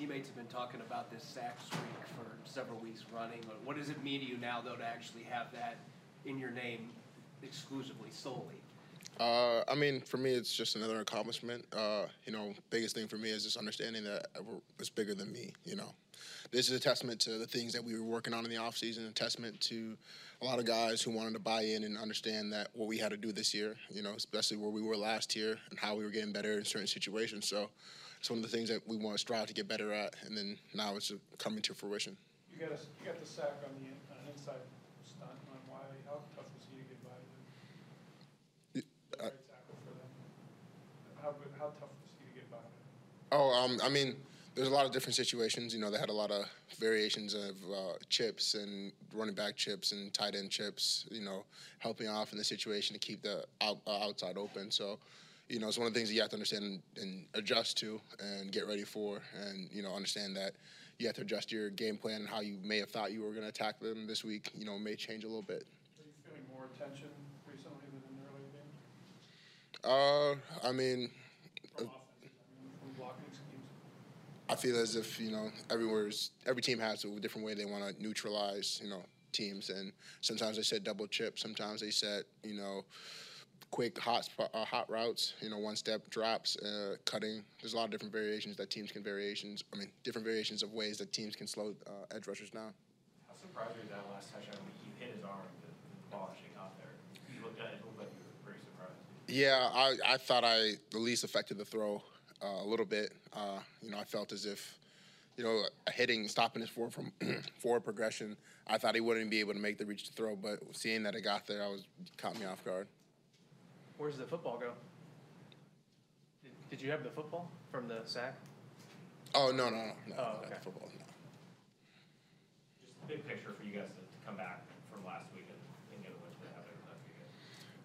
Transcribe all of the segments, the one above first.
teammates have been talking about this sack streak for several weeks running. What does it mean to you now, though, to actually have that in your name exclusively, solely? Uh, I mean, for me, it's just another accomplishment. Uh, you know, biggest thing for me is just understanding that it's bigger than me. You know, this is a testament to the things that we were working on in the offseason, a testament to a lot of guys who wanted to buy in and understand that what we had to do this year. You know, especially where we were last year and how we were getting better in certain situations. So it's one of the things that we want to strive to get better at, and then now it's coming to fruition. You got a, you got the sack on the, in- on an inside stunt on Wylie. How tough was he to get by then? Uh, right tackle for them. How how tough was he to get by then? Oh, um, I mean, there's a lot of different situations. You know, they had a lot of variations of uh, chips and running back chips and tight end chips. You know, helping off in the situation to keep the out, uh, outside open. So, you know, it's one of the things that you have to understand and, adjust to and get ready for, and you know, understand that you have to adjust your game plan and how you may have thought you were going to attack them this week. You know, may change a little bit. Are you feeling more tension recently than in the early games? Uh, I mean, From offenses, I mean, from blocking? I feel as if you know everywhere's every team has a different way they want to neutralize you know teams, and sometimes they set double chip, sometimes they set you know quick hot spot, uh, hot routes, you know one step drops, uh, cutting. There's a lot of different variations that teams can variations. I mean different variations of ways that teams can slow uh, edge rushers down. How surprised were you that last touchdown you hit his arm, the, the ball actually got there? You looked at it, it looked like you were pretty surprised. Yeah, I, I thought I the least affected the throw uh, a little bit. Uh, you know, I felt as if, you know, hitting, stopping his forward from forward progression. I thought he wouldn't be able to make the reach to throw, but seeing that it got there, I was caught me off guard. Where's the football go? Did, did you have the football from the sack? Oh no no no no, Oh, not okay. the football. No. Just big picture for you guys to, to come back from last week and, and get a win that happened last weekend.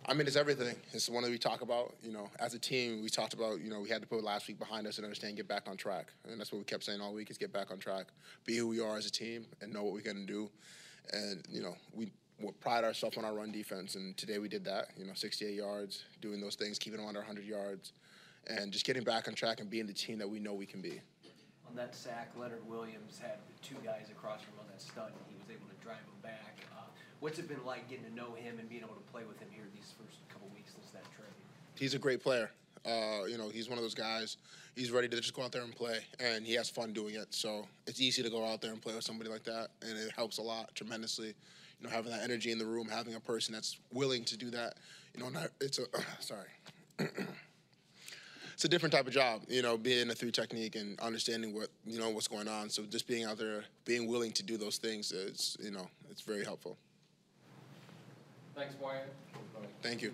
I mean, it's everything. It's one that we talk about. You know, as a team, we talked about. You know, we had to put last week behind us and understand, get back on track, and that's what we kept saying all week: is get back on track, be who we are as a team, and know what we're going to do. And you know, we we pride ourselves on our run defense, and today we did that. You know, 68 yards, doing those things, keeping them under 100 yards, and just getting back on track and being the team that we know we can be. On that sack, Leonard Williams had two guys across from him on that stunt, and he was able to drive them back. Uh, what's it been like getting to know him and being able to play with him here these first couple weeks since that trade? he's a great player. Uh, you know, he's one of those guys. He's ready to just go out there and play, and he has fun doing it. So it's easy to go out there and play with somebody like that, and it helps a lot tremendously. You know, having that energy in the room, having a person that's willing to do that. You know, not, it's a sorry. it's a different type of job, you know, being a three technique and understanding what you know what's going on. So just being out there, being willing to do those things, is you know, it's very helpful. Thanks, Wyatt. Thank you.